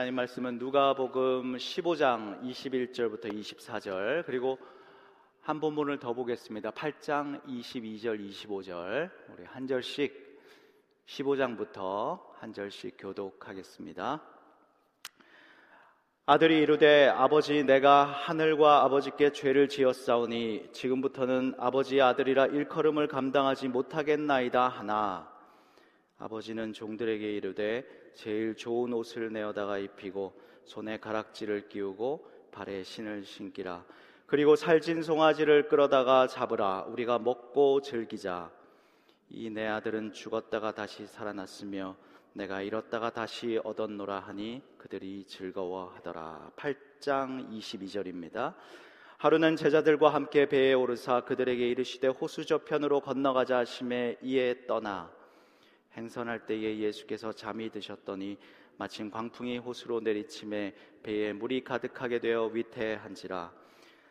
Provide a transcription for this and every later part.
하나님 말씀은 누가복음 15장 21절부터 24절 그리고 한 본문을 더 보겠습니다. 8장 22절 25절 우리 한 절씩 15장부터 한 절씩 교독하겠습니다. 아들이 이르되 아버지 내가 하늘과 아버지께 죄를 지었사오니 지금부터는 아버지의 아들이라 일컬음을 감당하지 못하겠나이다 하나 아버지는 종들에게 이르되 제일 좋은 옷을 내어다가 입히고 손에 가락지를 끼우고 발에 신을 신기라. 그리고 살진 송아지를 끌어다가 잡으라. 우리가 먹고 즐기자. 이 내 아들은 죽었다가 다시 살아났으며 내가 잃었다가 다시 얻었노라 하니 그들이 즐거워하더라. 8장 22절입니다. 하루는 제자들과 함께 배에 오르사 그들에게 이르시되 호수 저편으로 건너가자 하심에 이에 떠나 행선할 때에 예수께서 잠이 드셨더니 마침 광풍이 호수로 내리침에 배에 물이 가득하게 되어 위태한지라.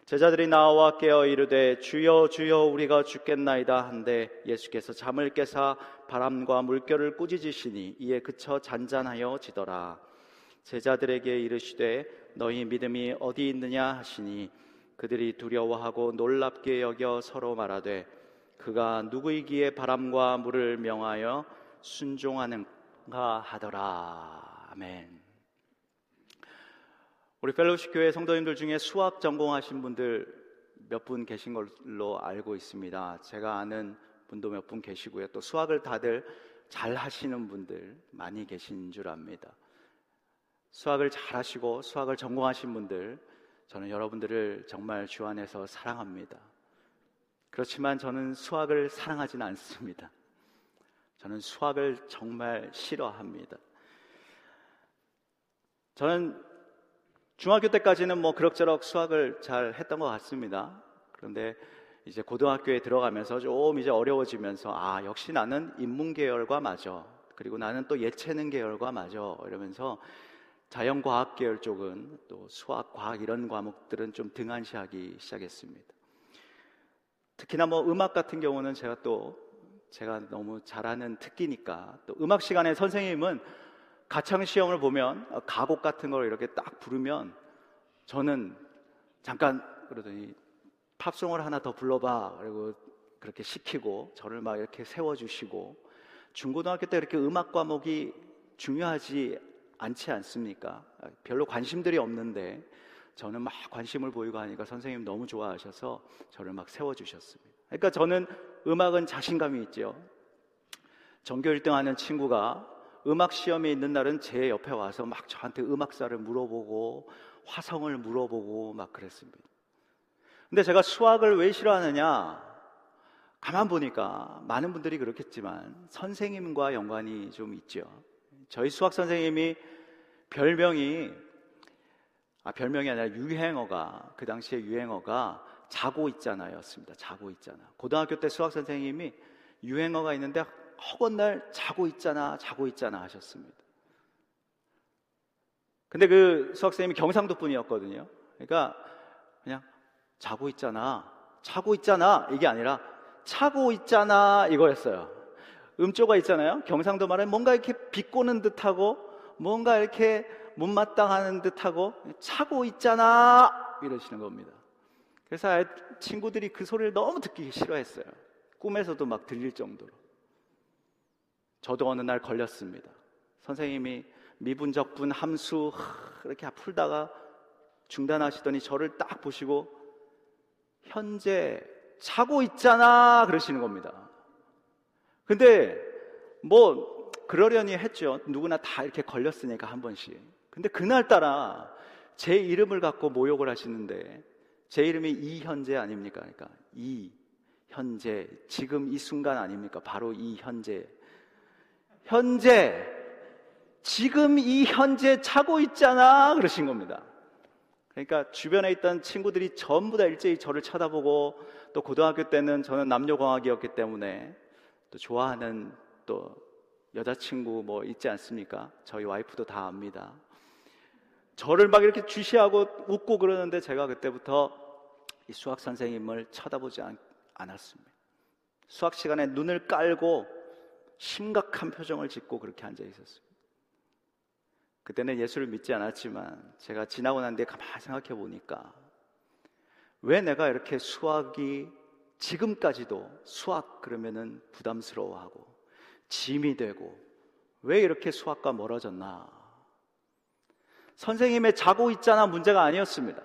제자들이 나와 깨어 이르되 주여 주여 우리가 죽겠나이다 한데 예수께서 잠을 깨사 바람과 물결을 꾸짖으시니 이에 그쳐 잔잔하여 지더라. 제자들에게 이르시되 너희 믿음이 어디 있느냐 하시니 그들이 두려워하고 놀랍게 여겨 서로 말하되 그가 누구이기에 바람과 물을 명하여 순종하는가 하더라. 아멘. 우리 펠로시 교회 성도님들 중에 수학 전공하신 분들 몇 분 계신 걸로 알고 있습니다. 제가 아는 분도 몇 분 계시고요. 또 수학을 다들 잘 하시는 분들 많이 계신 줄 압니다. 수학을 잘 하시고 수학을 전공하신 분들 저는 여러분들을 정말 주 안에서 사랑합니다. 그렇지만 저는 수학을 사랑하지는 않습니다. 저는 수학을 정말 싫어합니다. 저는 중학교 때까지는 뭐 그럭저럭 수학을 잘 했던 것 같습니다. 그런데 이제 고등학교에 들어가면서 좀 이제 어려워지면서 아, 역시 나는 인문 계열과 맞아. 그리고 나는 또 예체능 계열과 맞아. 이러면서 자연과학 계열 쪽은 또 수학, 과학 이런 과목들은 좀 등한시하기 시작했습니다. 특히나 뭐 음악 같은 경우는 제가 또 제가 너무 잘하는 특기니까 또 음악 시간에 선생님은 가창 시험을 보면 가곡 같은 걸 이렇게 딱 부르면 저는 잠깐 그러더니 팝송을 하나 더 불러봐 그리고 그렇게 시키고 저를 막 이렇게 세워주시고 중고등학교 때 이렇게 음악 과목이 중요하지 않지 않습니까? 별로 관심들이 없는데 저는 막 관심을 보이고 하니까 선생님 너무 좋아하셔서 저를 막 세워주셨습니다. 그러니까 저는 음악은 자신감이 있죠. 전교 1등 하는 친구가 음악 시험에 있는 날은 제 옆에 와서 막 저한테 음악사를 물어보고 화성을 물어보고 막 그랬습니다. 근데 제가 수학을 왜 싫어하느냐? 가만 보니까 많은 분들이 그렇겠지만 선생님과 연관이 좀 있죠. 저희 수학 선생님이 별명이 아 별명이 아니라 유행어가 그 당시에 유행어가 자고 있잖아였습니다. 자고 있잖아. 고등학교 때 수학 선생님이 유행어가 있는데 허건 날 자고 있잖아, 자고 있잖아 하셨습니다. 근데 그 수학 선생님이 경상도 분이었거든요. 그러니까 그냥 자고 있잖아, 자고 있잖아 이게 아니라 차고 있잖아 이거였어요. 음조가 있잖아요. 경상도 말에 뭔가 이렇게 비꼬는 듯하고 뭔가 이렇게 못마땅하는 듯하고 차고 있잖아 이러시는 겁니다. 그래서 친구들이 그 소리를 너무 듣기 싫어했어요. 꿈에서도 막 들릴 정도로. 저도 어느 날 걸렸습니다. 선생님이 미분적분 함수 이렇게 풀다가 중단하시더니 저를 딱 보시고 현재 자고 있잖아 그러시는 겁니다. 근데 뭐 그러려니 했죠. 누구나 다 이렇게 걸렸으니까 한 번씩. 근데 그날따라 제 이름을 갖고 모욕을 하시는데 제 이름이 이현재 아닙니까? 그러니까 이 현재 지금 이 순간 아닙니까? 바로 이 현재 현재 지금 이 현재 차고 있잖아 그러신 겁니다. 그러니까 주변에 있던 친구들이 전부 다 일제히 저를 쳐다보고 또 고등학교 때는 저는 남녀공학이었기 때문에 또 좋아하는 또 여자친구 뭐 있지 않습니까? 저희 와이프도 다 압니다. 저를 막 이렇게 주시하고 웃고 그러는데 제가 그때부터 이 수학 선생님을 쳐다보지 않, 않았습니다. 수학 시간에 눈을 깔고 심각한 표정을 짓고 그렇게 앉아 있었습니다. 그때는 예수를 믿지 않았지만 제가 지나고 난 뒤에 가만히 생각해 보니까 왜 내가 이렇게 수학이 지금까지도 수학 그러면은 부담스러워하고 짐이 되고 왜 이렇게 수학과 멀어졌나? 선생님의 자고 있잖아 문제가 아니었습니다.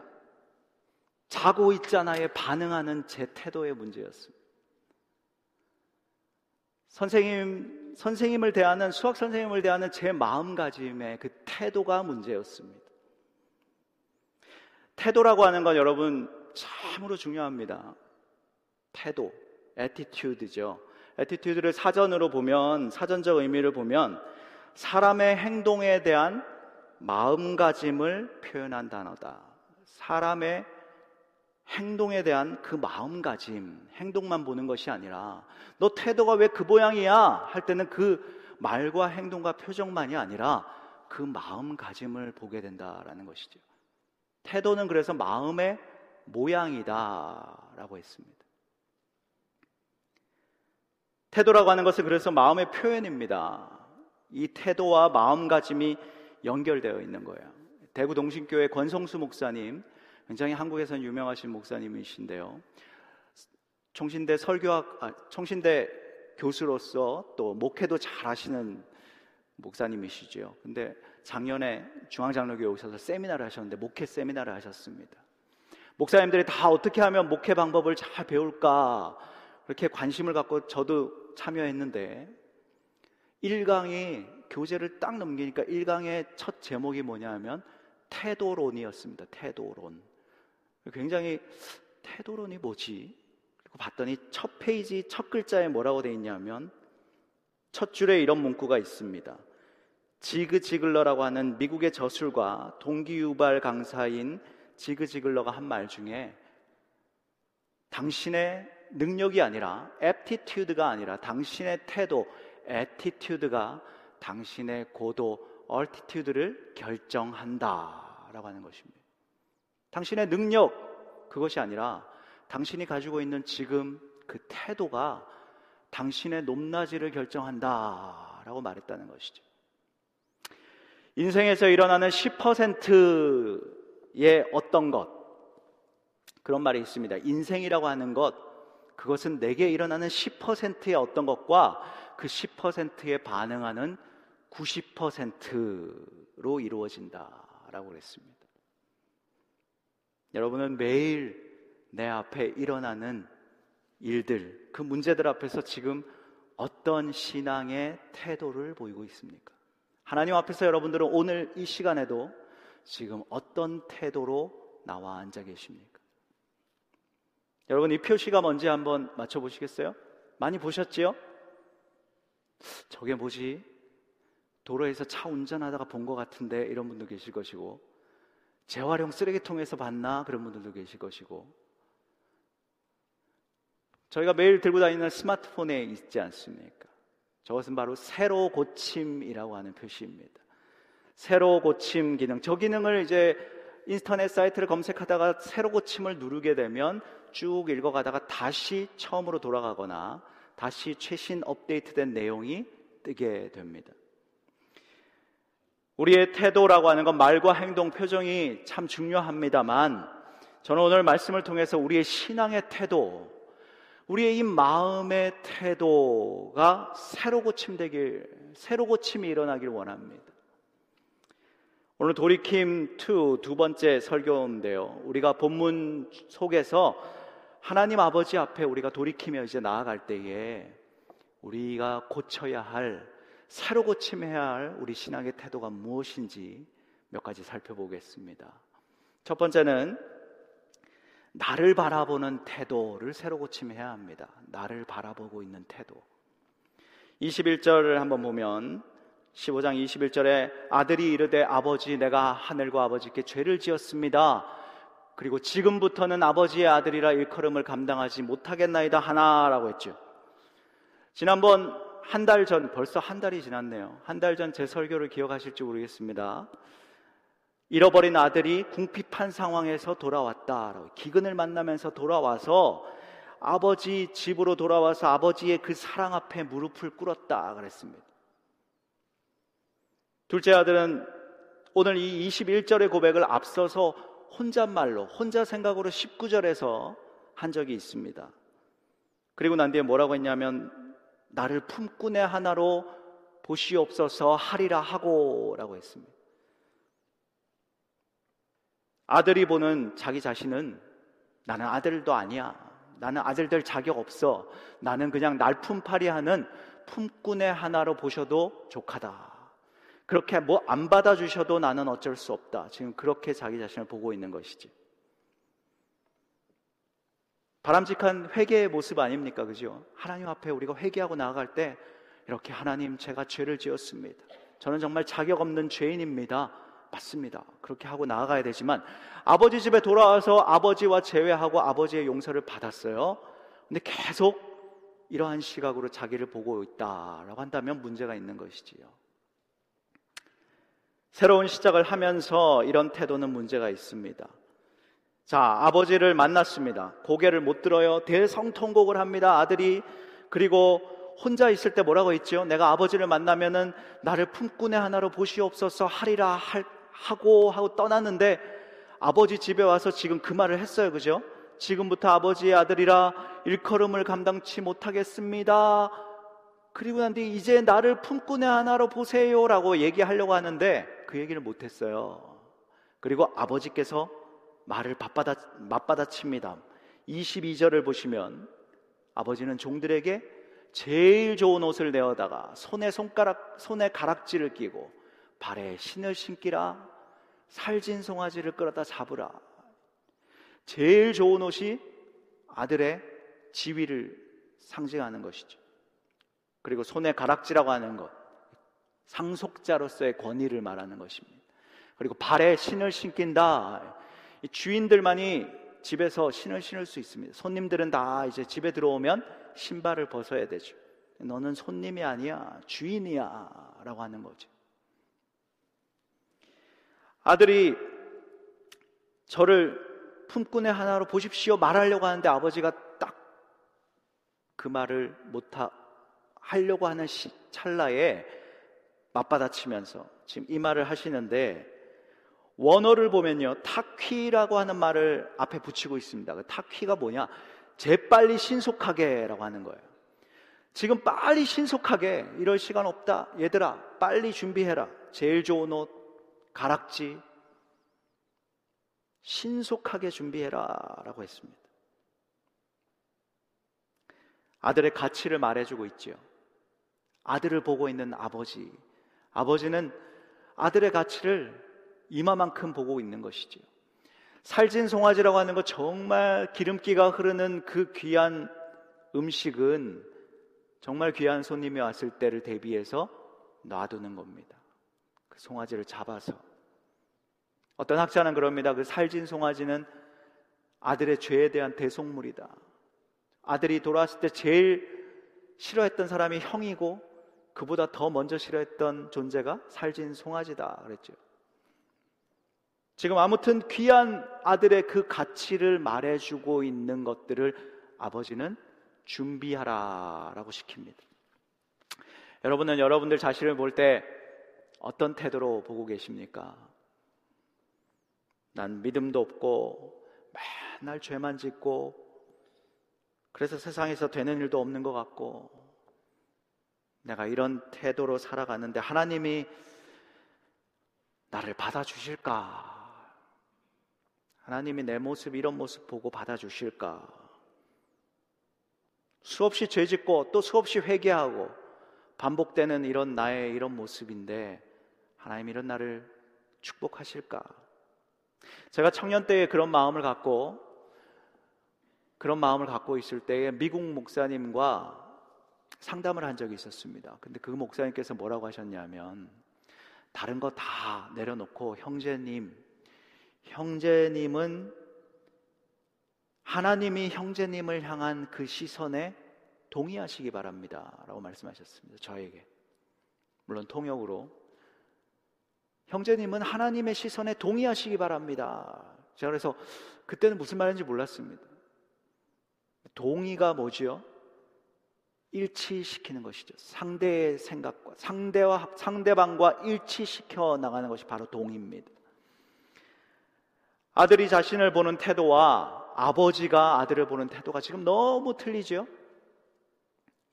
자고 있잖아에 반응하는 제 태도의 문제였습니다. 선생님, 선생님을 대하는, 수학 선생님을 대하는 제 마음가짐의 그 태도가 문제였습니다. 태도라고 하는 건 여러분 참으로 중요합니다. 태도, attitude죠. attitude를 사전으로 보면, 사전적 의미를 보면 사람의 행동에 대한 마음가짐을 표현한 단어다. 사람의 행동에 대한 그 마음가짐, 행동만 보는 것이 아니라 너 태도가 왜 그 모양이야? 할 때는 그 말과 행동과 표정만이 아니라 그 마음가짐을 보게 된다라는 것이죠. 태도는 그래서 마음의 모양이다라고 했습니다. 태도라고 하는 것은 그래서 마음의 표현입니다. 이 태도와 마음가짐이 연결되어 있는 거예요. 대구 동신교회 권성수 목사님 굉장히 한국에선 유명하신 목사님이신데요. 총신대 설교학, 아, 총신대 교수로서 또 목회도 잘 하시는 목사님이시죠. 근데 작년에 중앙장로교회 오셔서 세미나를 하셨는데 목회 세미나를 하셨습니다. 목사님들이 다 어떻게 하면 목회 방법을 잘 배울까 그렇게 관심을 갖고 저도 참여했는데 1강이 교재를 딱 넘기니까 1강의 첫 제목이 뭐냐 하면 태도론이었습니다. 태도론. 굉장히 태도론이 뭐지? 그리고 봤더니 첫 페이지 첫 글자에 뭐라고 돼 있냐면 첫 줄에 이런 문구가 있습니다. 지그 지글러라고 하는 미국의 저술가 동기유발 강사인 지그 지글러가 한 말 중에 당신의 능력이 아니라 aptitude가 아니라 당신의 태도 attitude가 당신의 고도 altitude를 결정한다 라고 하는 것입니다. 당신의 능력 그것이 아니라 당신이 가지고 있는 지금 그 태도가 당신의 높낮이를 결정한다 라고 말했다는 것이죠. 인생에서 일어나는 10%의 어떤 것 그런 말이 있습니다. 인생이라고 하는 것 그것은 내게 일어나는 10%의 어떤 것과 그 10%에 반응하는 90%로 이루어진다라고 그랬습니다. 여러분은 매일 내 앞에 일어나는 일들, 그 문제들 앞에서 지금 어떤 신앙의 태도를 보이고 있습니까? 하나님 앞에서 여러분들은 오늘 이 시간에도 지금 어떤 태도로 나와 앉아 계십니까? 여러분 이 표시가 뭔지 한번 맞춰 보시겠어요? 많이 보셨지요? 저게 뭐지? 도로에서 차 운전하다가 본 것 같은데 이런 분도 계실 것이고 재활용 쓰레기통에서 봤나 그런 분들도 계실 것이고 저희가 매일 들고 다니는 스마트폰에 있지 않습니까? 저것은 바로 새로 고침이라고 하는 표시입니다. 새로 고침 기능. 저 기능을 이제 인터넷 사이트를 검색하다가 새로 고침을 누르게 되면 쭉 읽어가다가 다시 처음으로 돌아가거나 다시 최신 업데이트된 내용이 뜨게 됩니다. 우리의 태도라고 하는 건 말과 행동, 표정이 참 중요합니다만 저는 오늘 말씀을 통해서 우리의 신앙의 태도, 우리의 이 마음의 태도가 새로 고침되길, 새로 고침이 일어나길 원합니다. 오늘 도리킴 2 두 번째 설교인데요. 우리가 본문 속에서 하나님 아버지 앞에 우리가 돌이키며 이제 나아갈 때에 우리가 고쳐야 할 새로 고침해야 할 우리 신앙의 태도가 무엇인지 몇 가지 살펴보겠습니다. 첫 번째는 나를 바라보는 태도를 새로 고침해야 합니다. 나를 바라보고 있는 태도. 21절을 한번 보면 15장 21절에 아들이 이르되 아버지 내가 하늘과 아버지께 죄를 지었습니다. 그리고 지금부터는 아버지의 아들이라 일컬음을 감당하지 못하겠나이다 하나라고 했죠. 지난번 한 달 전, 벌써 한 달이 지났네요. 한 달 전 제 설교를 기억하실지 모르겠습니다. 잃어버린 아들이 궁핍한 상황에서 돌아왔다. 기근을 만나면서 돌아와서 아버지 집으로 돌아와서 아버지의 그 사랑 앞에 무릎을 꿇었다. 그랬습니다. 둘째 아들은 오늘 이 21절의 고백을 앞서서 혼잣말로, 혼자 생각으로 19절에서 한 적이 있습니다. 그리고 난 뒤에 뭐라고 했냐면, 나를 품꾼의 하나로 보시옵소서 하리라 하고라고 했습니다. 아들이 보는 자기 자신은 나는 아들도 아니야. 나는 아들 될 자격 없어. 나는 그냥 날품팔이 하는 품꾼의 하나로 보셔도 족하다. 그렇게 뭐 안 받아주셔도 나는 어쩔 수 없다. 지금 그렇게 자기 자신을 보고 있는 것이지. 바람직한 회개의 모습 아닙니까? 그죠? 하나님 앞에 우리가 회개하고 나아갈 때 이렇게 하나님 제가 죄를 지었습니다. 저는 정말 자격 없는 죄인입니다. 맞습니다. 그렇게 하고 나아가야 되지만 아버지 집에 돌아와서 아버지와 재회하고 아버지의 용서를 받았어요. 근데 계속 이러한 시각으로 자기를 보고 있다라고 한다면 문제가 있는 것이지요. 새로운 시작을 하면서 이런 태도는 문제가 있습니다. 자, 아버지를 만났습니다. 고개를 못 들어요. 대성통곡을 합니다. 아들이 그리고 혼자 있을 때 뭐라고 했죠? 내가 아버지를 만나면은 나를 품꾼의 하나로 보시옵소서 하리라 할, 하고 하고 떠났는데 아버지 집에 와서 지금 그 말을 했어요. 그죠? 지금부터 아버지의 아들이라 일컬음을 감당치 못하겠습니다. 그리고 난 뒤에 이제 나를 품꾼의 하나로 보세요라고 얘기하려고 하는데 그 얘기를 못 했어요. 그리고 아버지께서 말을 맞받아, 맞받아칩니다. 22절을 보시면 아버지는 종들에게 제일 좋은 옷을 내어다가 손에 손가락, 손에 가락지를 끼고 발에 신을 신기라 살진 송아지를 끌어다 잡으라 제일 좋은 옷이 아들의 지위를 상징하는 것이죠. 그리고 손에 가락지라고 하는 것, 상속자로서의 권위를 말하는 것입니다. 그리고 발에 신을 신긴다. 주인들만이 집에서 신을 신을 수 있습니다. 손님들은 다 이제 집에 들어오면 신발을 벗어야 되죠. 너는 손님이 아니야, 주인이야. 라고 하는 거죠. 아들이 저를 품꾼의 하나로 보십시오 말하려고 하는데 아버지가 딱 그 말을 못 하려고 하는 시, 찰나에 맞받아치면서 지금 이 말을 하시는데 원어를 보면요 타퀴라고 하는 말을 앞에 붙이고 있습니다. 그 타퀴가 뭐냐? 재빨리 신속하게라고 하는 거예요. 지금 빨리 신속하게 이럴 시간 없다. 얘들아, 빨리 준비해라. 제일 좋은 옷, 가락지, 신속하게 준비해라 라고 했습니다. 아들의 가치를 말해주고 있지요. 아들을 보고 있는 아버지. 아버지는 아들의 가치를 이마만큼 보고 있는 것이지요. 살진 송아지라고 하는 것 정말 기름기가 흐르는 그 귀한 음식은 정말 귀한 손님이 왔을 때를 대비해서 놔두는 겁니다. 그 송아지를 잡아서 어떤 학자는 그럽니다. 그 살진 송아지는 아들의 죄에 대한 대속물이다. 아들이 돌아왔을 때 제일 싫어했던 사람이 형이고 그보다 더 먼저 싫어했던 존재가 살진 송아지다 그랬죠. 지금 아무튼 귀한 아들의 그 가치를 말해주고 있는 것들을 아버지는 준비하라 라고 시킵니다. 여러분은 여러분들 자신을 볼 때 어떤 태도로 보고 계십니까? 난 믿음도 없고 맨날 죄만 짓고 그래서 세상에서 되는 일도 없는 것 같고 내가 이런 태도로 살아가는데 하나님이 나를 받아주실까? 하나님이 내 모습, 이런 모습 보고 받아주실까? 수없이 죄 짓고 또 수없이 회개하고 반복되는 이런 나의 이런 모습인데 하나님 이런 나를 축복하실까? 제가 청년 때에 그런 마음을 갖고 그런 마음을 갖고 있을 때에 미국 목사님과 상담을 한 적이 있었습니다. 근데 그 목사님께서 뭐라고 하셨냐면 다른 거 다 내려놓고 형제님, 형제님은 하나님이 형제님을 향한 그 시선에 동의하시기 바랍니다. 라고 말씀하셨습니다. 저에게. 물론 통역으로 형제님은 하나님의 시선에 동의하시기 바랍니다. 제가 그래서 그때는 무슨 말인지 몰랐습니다. 동의가 뭐지요? 일치시키는 것이죠. 상대의 생각과 상대와 상대방과 일치시켜 나가는 것이 바로 동의입니다. 아들이 자신을 보는 태도와 아버지가 아들을 보는 태도가 지금 너무 틀리죠?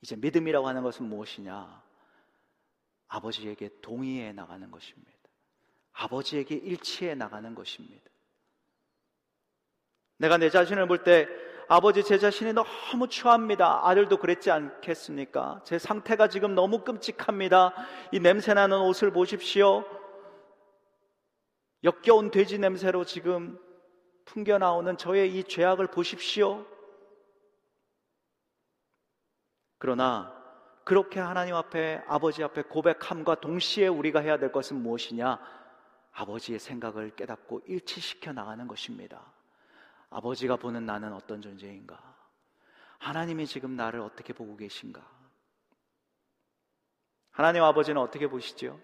이제 믿음이라고 하는 것은 무엇이냐? 아버지에게 동의해 나가는 것입니다. 아버지에게 일치해 나가는 것입니다. 내가 내 자신을 볼 때 아버지 제 자신이 너무 추합니다. 아들도 그랬지 않겠습니까? 제 상태가 지금 너무 끔찍합니다. 이 냄새나는 옷을 보십시오. 역겨운 돼지 냄새로 지금 풍겨 나오는 저의 이 죄악을 보십시오. 그러나 그렇게 하나님 앞에 아버지 앞에 고백함과 동시에 우리가 해야 될 것은 무엇이냐? 아버지의 생각을 깨닫고 일치시켜 나가는 것입니다. 아버지가 보는 나는 어떤 존재인가? 하나님이 지금 나를 어떻게 보고 계신가? 하나님 아버지는 어떻게 보시죠?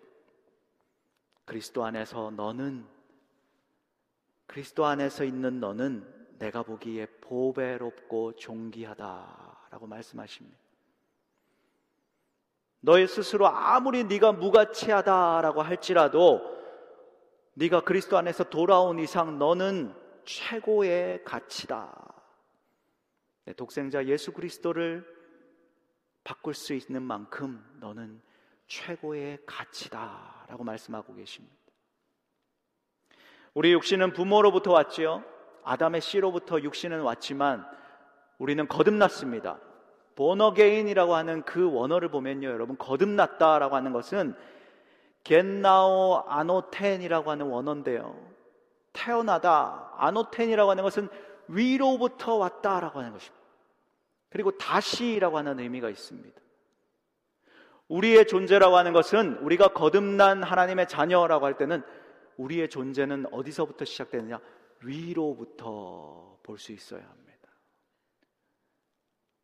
그리스도 안에서 너는 그리스도 안에서 있는 너는 내가 보기에 보배롭고 존귀하다라고 말씀하십니다. 너의 스스로 아무리 네가 무가치하다라고 할지라도 네가 그리스도 안에서 돌아온 이상 너는 최고의 가치다. 독생자 예수 그리스도를 바꿀 수 있는 만큼 너는 최고의 가치다 라고 말씀하고 계십니다. 우리 육신은 부모로부터 왔지요. 아담의 씨로부터 육신은 왔지만 우리는 거듭났습니다. 보너게인이라고 하는 그 원어를 보면요, 여러분 거듭났다라고 하는 것은 겐나오 아노텐이라고 하는 원어인데요. 태어나다 아노텐이라고 하는 것은 위로부터 왔다라고 하는 것입니다. 그리고 다시라고 하는 의미가 있습니다. 우리의 존재라고 하는 것은 우리가 거듭난 하나님의 자녀라고 할 때는 우리의 존재는 어디서부터 시작되느냐? 위로부터 볼 수 있어야 합니다.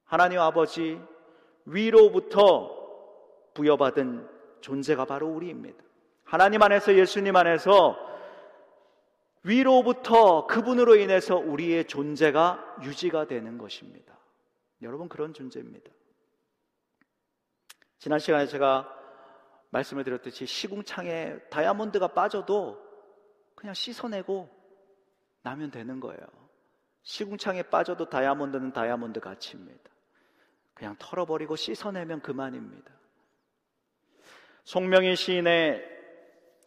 하나님 아버지 위로부터 부여받은 존재가 바로 우리입니다. 하나님 안에서 예수님 안에서 위로부터 그분으로 인해서 우리의 존재가 유지가 되는 것입니다. 여러분 그런 존재입니다. 지난 시간에 제가 말씀을 드렸듯이 시궁창에 다이아몬드가 빠져도 그냥 씻어내고 나면 되는 거예요. 시궁창에 빠져도 다이아몬드는 다이아몬드 가치입니다. 그냥 털어버리고 씻어내면 그만입니다. 송명희 시인의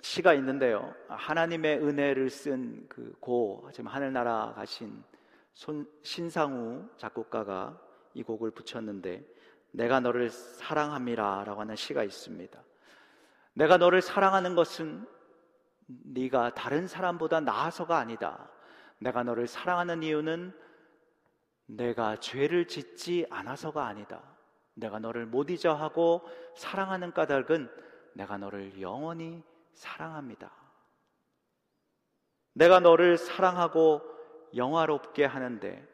시가 있는데요. 하나님의 은혜를 쓴 그 고, 지금 하늘나라 가신 손, 신상우 작곡가가 이 곡을 붙였는데, 내가 너를 사랑함이라 라고 하는 시가 있습니다. 내가 너를 사랑하는 것은 네가 다른 사람보다 나아서가 아니다. 내가 너를 사랑하는 이유는 내가 죄를 짓지 않아서가 아니다. 내가 너를 못 잊어하고 사랑하는 까닭은 내가 너를 영원히 사랑합니다. 내가 너를 사랑하고 영화롭게 하는데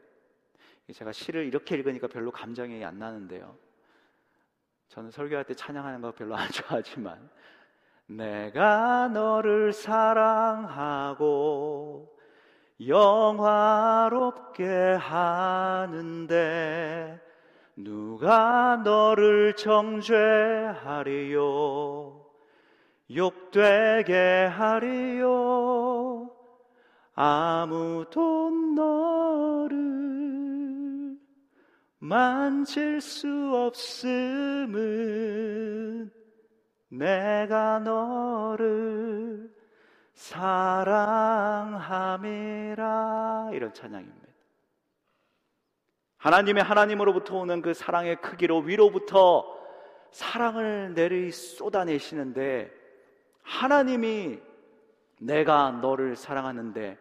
제가 시를 이렇게 읽으니까 별로 감정이 안 나는데요. 저는 설교할 때 찬양하는 거 별로 안 좋아하지만 내가 너를 사랑하고 영화롭게 하는데 누가 너를 정죄하리요? 욕되게 하리요? 아무도 너를 만질 수 없음은 내가 너를 사랑함이라 이런 찬양입니다. 하나님의 하나님으로부터 오는 그 사랑의 크기로 위로부터 사랑을 내리 쏟아내시는데 하나님이 내가 너를 사랑하는데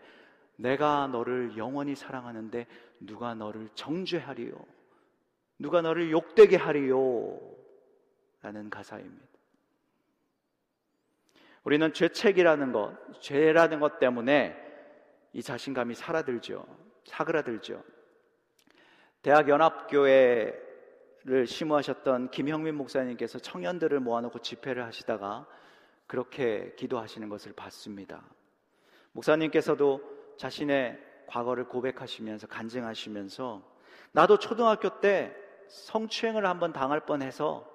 내가 너를 영원히 사랑하는데 누가 너를 정죄하리요? 누가 너를 욕되게 하리요? 라는 가사입니다. 우리는 죄책이라는 것, 죄라는 것 때문에 이 자신감이 사라들죠. 사그라들죠. 대학 연합교회를 심무하셨던 김형민 목사님께서 청년들을 모아놓고 집회를 하시다가 그렇게 기도하시는 것을 봤습니다. 목사님께서도 자신의 과거를 고백하시면서 간증하시면서 나도 초등학교 때 성추행을 한번 당할 뻔해서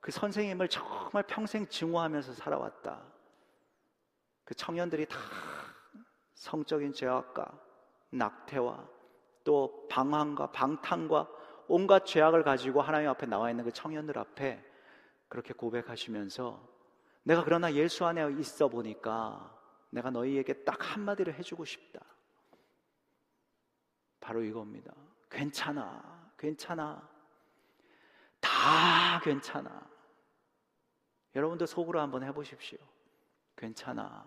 그 선생님을 정말 평생 증오하면서 살아왔다. 그 청년들이 다 성적인 죄악과 낙태와 또 방황과 방탕과 온갖 죄악을 가지고 하나님 앞에 나와 있는 그 청년들 앞에 그렇게 고백하시면서 내가 그러나 예수 안에 있어 보니까 내가 너희에게 딱 한마디를 해주고 싶다. 바로 이겁니다. 괜찮아. 괜찮아. 다 괜찮아. 여러분도 속으로 한번 해보십시오. 괜찮아.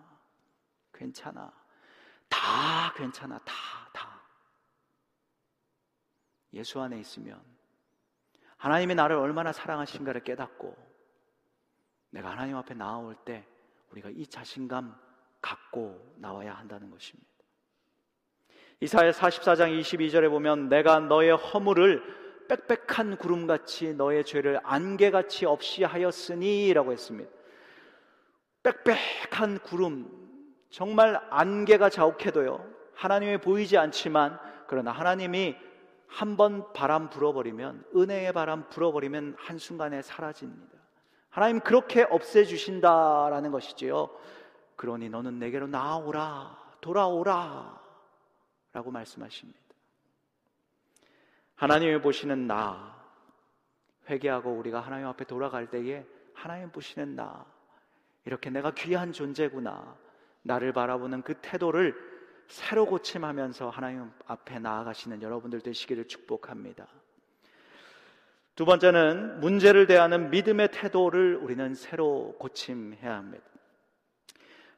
괜찮아. 다 괜찮아. 다, 다. 예수 안에 있으면 하나님이 나를 얼마나 사랑하신가를 깨닫고 내가 하나님 앞에 나아올 때 우리가 이 자신감 갖고 나와야 한다는 것입니다. 이사야 44장 22절에 보면 내가 너의 허물을 빽빽한 구름같이 너의 죄를 안개같이 없이 하였으니라고 했습니다. 빽빽한 구름 정말 안개가 자욱해도요. 하나님이 보이지 않지만 그러나 하나님이 한 번 바람 불어버리면 은혜의 바람 불어버리면 한순간에 사라집니다. 하나님 그렇게 없애주신다라는 것이지요. 그러니 너는 내게로 나오라, 돌아오라 라고 말씀하십니다. 하나님이 보시는 나, 회개하고 우리가 하나님 앞에 돌아갈 때에 하나님 보시는 나, 이렇게 내가 귀한 존재구나. 나를 바라보는 그 태도를 새로 고침하면서 하나님 앞에 나아가시는 여러분들 되시기를 축복합니다. 두 번째는 문제를 대하는 믿음의 태도를 우리는 새로 고침해야 합니다.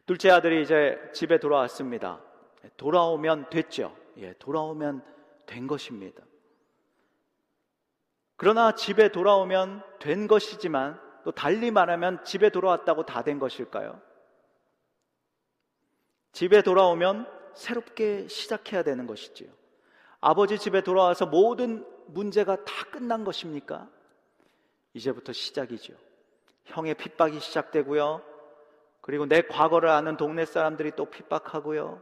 둘째 아들이 이제 집에 돌아왔습니다. 돌아오면 됐죠. 예, 돌아오면 된 것입니다. 그러나 집에 돌아오면 된 것이지만 또 달리 말하면 집에 돌아왔다고 다 된 것일까요? 집에 돌아오면 새롭게 시작해야 되는 것이지요. 아버지 집에 돌아와서 모든 문제가 다 끝난 것입니까? 이제부터 시작이죠. 형의 핍박이 시작되고요. 그리고 내 과거를 아는 동네 사람들이 또 핍박하고요.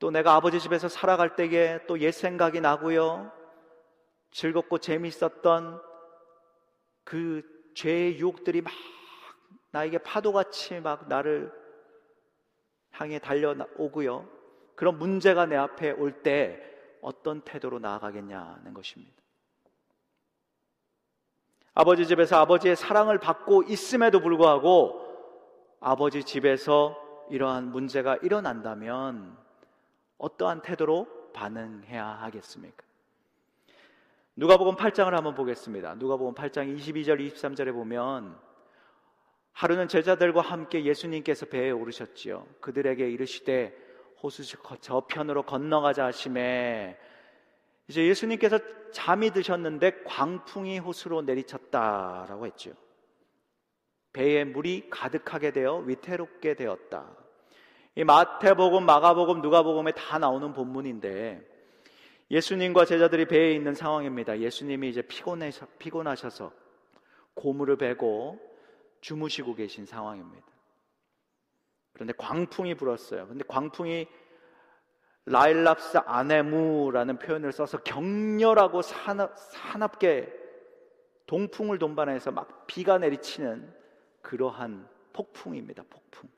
또 내가 아버지 집에서 살아갈 때에 또 옛 생각이 나고요. 즐겁고 재미있었던 그 죄의 유혹들이 막 나에게 파도같이 막 나를 향해 달려오고요. 그런 문제가 내 앞에 올 때 어떤 태도로 나아가겠냐는 것입니다. 아버지 집에서 아버지의 사랑을 받고 있음에도 불구하고 아버지 집에서 이러한 문제가 일어난다면 어떠한 태도로 반응해야 하겠습니까? 누가복음 8장을 한번 보겠습니다. 누가복음 8장 22절 23절에 보면 하루는 제자들과 함께 예수님께서 배에 오르셨지요. 그들에게 이르시되 호수 저편으로 건너가자 하심에 이제 예수님께서 잠이 드셨는데 광풍이 호수로 내리쳤다라고 했죠. 배에 물이 가득하게 되어 위태롭게 되었다. 이 마태복음, 마가복음, 누가복음에 다 나오는 본문인데 예수님과 제자들이 배에 있는 상황입니다. 예수님이 이제 피곤해서, 피곤하셔서 고물을 베고 주무시고 계신 상황입니다. 그런데 광풍이 불었어요. 근데 광풍이 라일랍스 아네무라는 표현을 써서 격렬하고 사납, 사납게 동풍을 동반해서 막 비가 내리치는 그러한 폭풍입니다. 폭풍.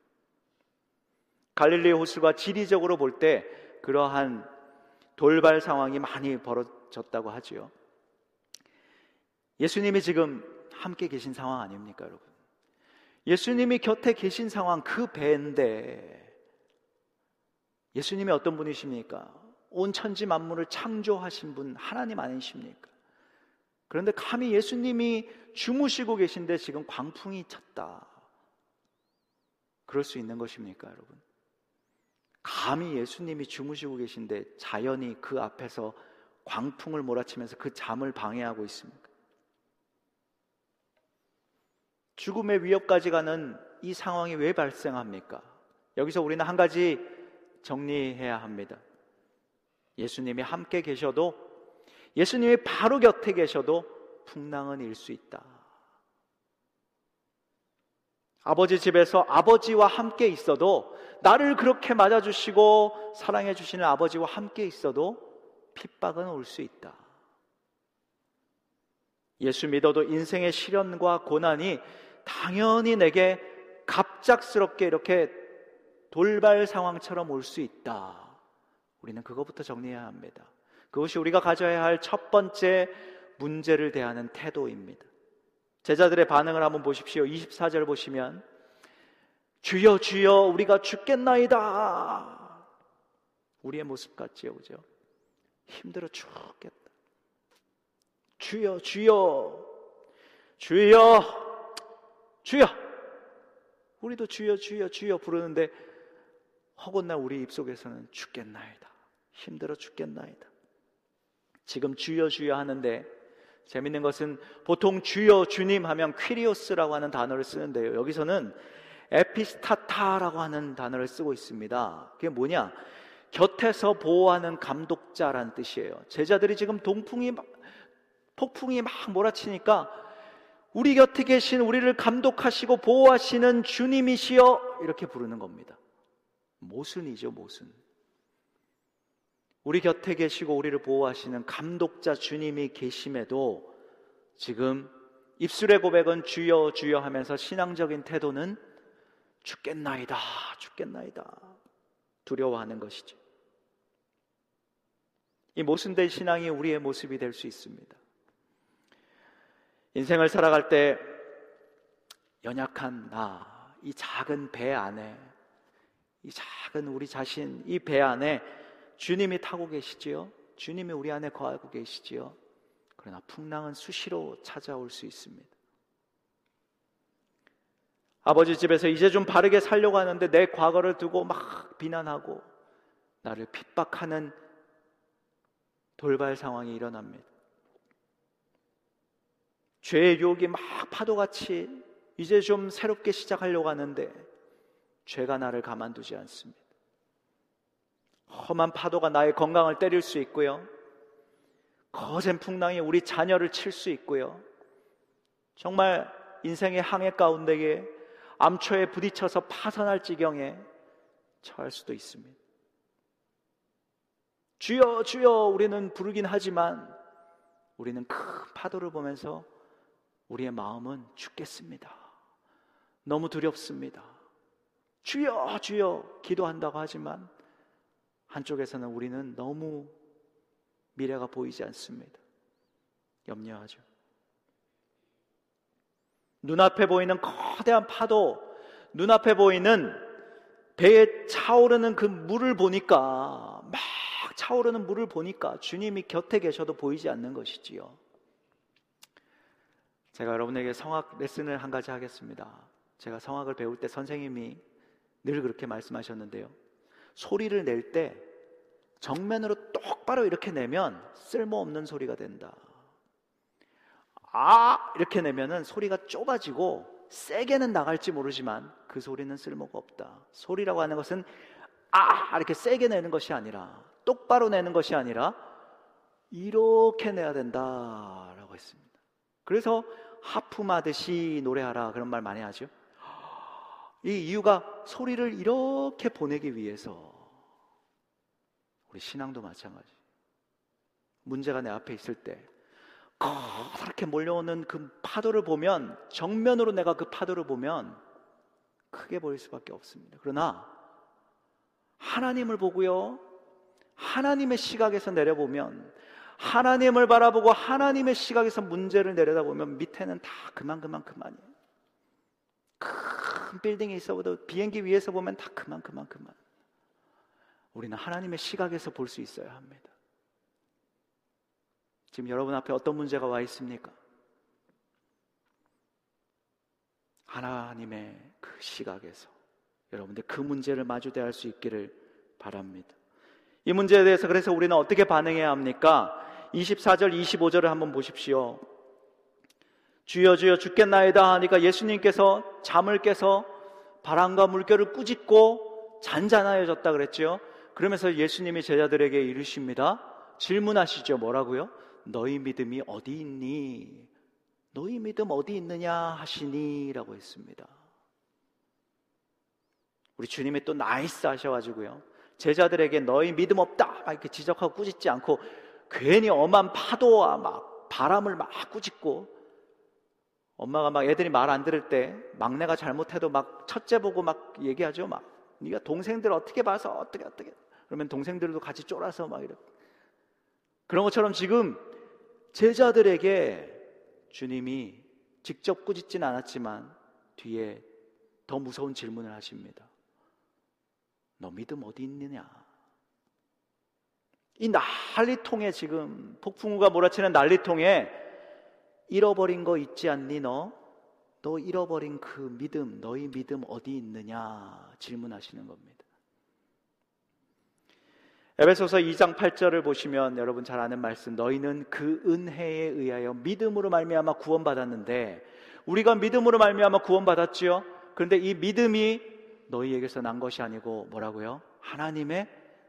갈릴리 호수가 지리적으로 볼 때 그러한 돌발 상황이 많이 벌어졌다고 하지요. 예수님이 지금 함께 계신 상황 아닙니까, 여러분? 예수님이 곁에 계신 상황 그 배인데 예수님이 어떤 분이십니까? 온 천지 만물을 창조하신 분 하나님 아니십니까? 그런데 감히 예수님이 주무시고 계신데 지금 광풍이 쳤다. 그럴 수 있는 것입니까, 여러분? 감히 예수님이 주무시고 계신데 자연이 그 앞에서 광풍을 몰아치면서 그 잠을 방해하고 있습니까? 죽음의 위협까지 가는 이 상황이 왜 발생합니까? 여기서 우리는 한 가지 정리해야 합니다. 예수님이 함께 계셔도 예수님이 바로 곁에 계셔도 풍랑은 일 수 있다. 아버지 집에서 아버지와 함께 있어도 나를 그렇게 맞아주시고 사랑해주시는 아버지와 함께 있어도 핍박은 올 수 있다. 예수 믿어도 인생의 시련과 고난이 당연히 내게 갑작스럽게 이렇게 돌발 상황처럼 올 수 있다. 우리는 그것부터 정리해야 합니다. 그것이 우리가 가져야 할 첫 번째 문제를 대하는 태도입니다. 제자들의 반응을 한번 보십시오. 24절 보시면 주여 주여 우리가 죽겠나이다. 우리의 모습 같지요. 그죠? 힘들어 죽겠다. 주여 주여 주여 주여 우리도 주여 주여 주여 부르는데 허건나 우리 입속에서는 죽겠나이다. 힘들어 죽겠나이다. 지금 주여 주여 하는데 재밌는 것은 보통 주여 주님 하면 퀴리오스라고 하는 단어를 쓰는데요. 여기서는 에피스타타라고 하는 단어를 쓰고 있습니다. 그게 뭐냐? 곁에서 보호하는 감독자란 뜻이에요. 제자들이 지금 동풍이 폭풍이 막 몰아치니까 우리 곁에 계신 우리를 감독하시고 보호하시는 주님이시여 이렇게 부르는 겁니다. 모순이죠, 모순. 우리 곁에 계시고 우리를 보호하시는 감독자 주님이 계심에도 지금 입술의 고백은 주여 주여 하면서 신앙적인 태도는 죽겠나이다, 죽겠나이다. 두려워하는 것이죠. 이 모순된 신앙이 우리의 모습이 될 수 있습니다. 인생을 살아갈 때 연약한 나, 이 작은 배 안에, 이 작은 우리 자신, 이 배 안에 주님이 타고 계시지요? 주님이 우리 안에 거하고 계시지요? 그러나 풍랑은 수시로 찾아올 수 있습니다. 아버지 집에서 이제 좀 바르게 살려고 하는데 내 과거를 두고 막 비난하고 나를 핍박하는 돌발 상황이 일어납니다. 죄의 유혹이 막 파도같이 이제 좀 새롭게 시작하려고 하는데 죄가 나를 가만두지 않습니다. 험한 파도가 나의 건강을 때릴 수 있고요. 거센 풍랑이 우리 자녀를 칠 수 있고요. 정말 인생의 항해 가운데에 암초에 부딪혀서 파산할 지경에 처할 수도 있습니다. 주여, 주여, 우리는 부르긴 하지만 우리는 큰 파도를 보면서 우리의 마음은 죽겠습니다. 너무 두렵습니다. 주여, 주여, 기도한다고 하지만 한쪽에서는 우리는 너무 미래가 보이지 않습니다. 염려하죠. 눈앞에 보이는 거대한 파도, 눈앞에 보이는 배에 차오르는 그 물을 보니까, 막 차오르는 물을 보니까 주님이 곁에 계셔도 보이지 않는 것이지요. 제가 여러분에게 성악 레슨을 한 가지 하겠습니다. 제가 성악을 배울 때 선생님이 늘 그렇게 말씀하셨는데요. 소리를 낼 때 정면으로 똑바로 이렇게 내면 쓸모없는 소리가 된다. 아! 이렇게 내면은 소리가 좁아지고 세게는 나갈지 모르지만 그 소리는 쓸모가 없다. 소리라고 하는 것은 아! 이렇게 세게 내는 것이 아니라 똑바로 내는 것이 아니라 이렇게 내야 된다라고 했습니다. 그래서 하품하듯이 노래하라 그런 말 많이 하죠. 이 이유가 소리를 이렇게 보내기 위해서 우리 신앙도 마찬가지. 문제가 내 앞에 있을 때 그렇게 몰려오는 그 파도를 보면 정면으로 내가 그 파도를 보면 크게 보일 수밖에 없습니다. 그러나 하나님을 보고요. 하나님의 시각에서 내려보면 하나님을 바라보고 하나님의 시각에서 문제를 내려다보면 밑에는 다 그만 그만 그만이에요. 큰 빌딩에 있어도 비행기 위에서 보면 다 그만 그만 그만. 우리는 하나님의 시각에서 볼 수 있어야 합니다. 지금 여러분 앞에 어떤 문제가 와 있습니까? 하나님의 그 시각에서 여러분들 그 문제를 마주대할 수 있기를 바랍니다. 이 문제에 대해서 그래서 우리는 어떻게 반응해야 합니까? 24절, 25절을 한번 보십시오. 주여 주여 죽겠나이다 하니까 예수님께서 잠을 깨서 바람과 물결을 꾸짖고 잔잔하여졌다 그랬죠. 그러면서 예수님이 제자들에게 이르십니다. 질문하시죠. 뭐라고요? 너희 믿음이 어디 있니? 너희 믿음 어디 있느냐 하시니라고 했습니다. 우리 주님이 또 nice 하셔가지고요. 제자들에게 너희 믿음 없다 이렇게 지적하고 꾸짖지 않고 괜히 엄한 파도와 막 바람을 막 꾸짖고 엄마가 막 애들이 말 안 들을 때 막내가 잘못해도 막 첫째 보고 막 얘기하죠. 막 네가 동생들 어떻게 봐서 어떻게 어떻게 그러면 동생들도 같이 쫄아서 막 이렇게 그런 것처럼 지금 제자들에게 주님이 직접 꾸짖진 않았지만 뒤에 더 무서운 질문을 하십니다. 너 믿음 어디 있느냐? 이 난리통에 지금 폭풍우가 몰아치는 난리통에 잃어버린 거 있지 않니 너? 너 잃어버린 그 믿음, 너희 믿음 어디 있느냐 질문하시는 겁니다. 에베소서 2장 8절을 보시면 여러분 잘 아는 말씀 너희는 그 은혜에 의하여 믿음으로 말미암아 구원받았는데 우리가 믿음으로 말미암아 구원받았지요. 그런데 이 믿음이 너희에게서 난 것이 아니고 뭐라고요? 하나님의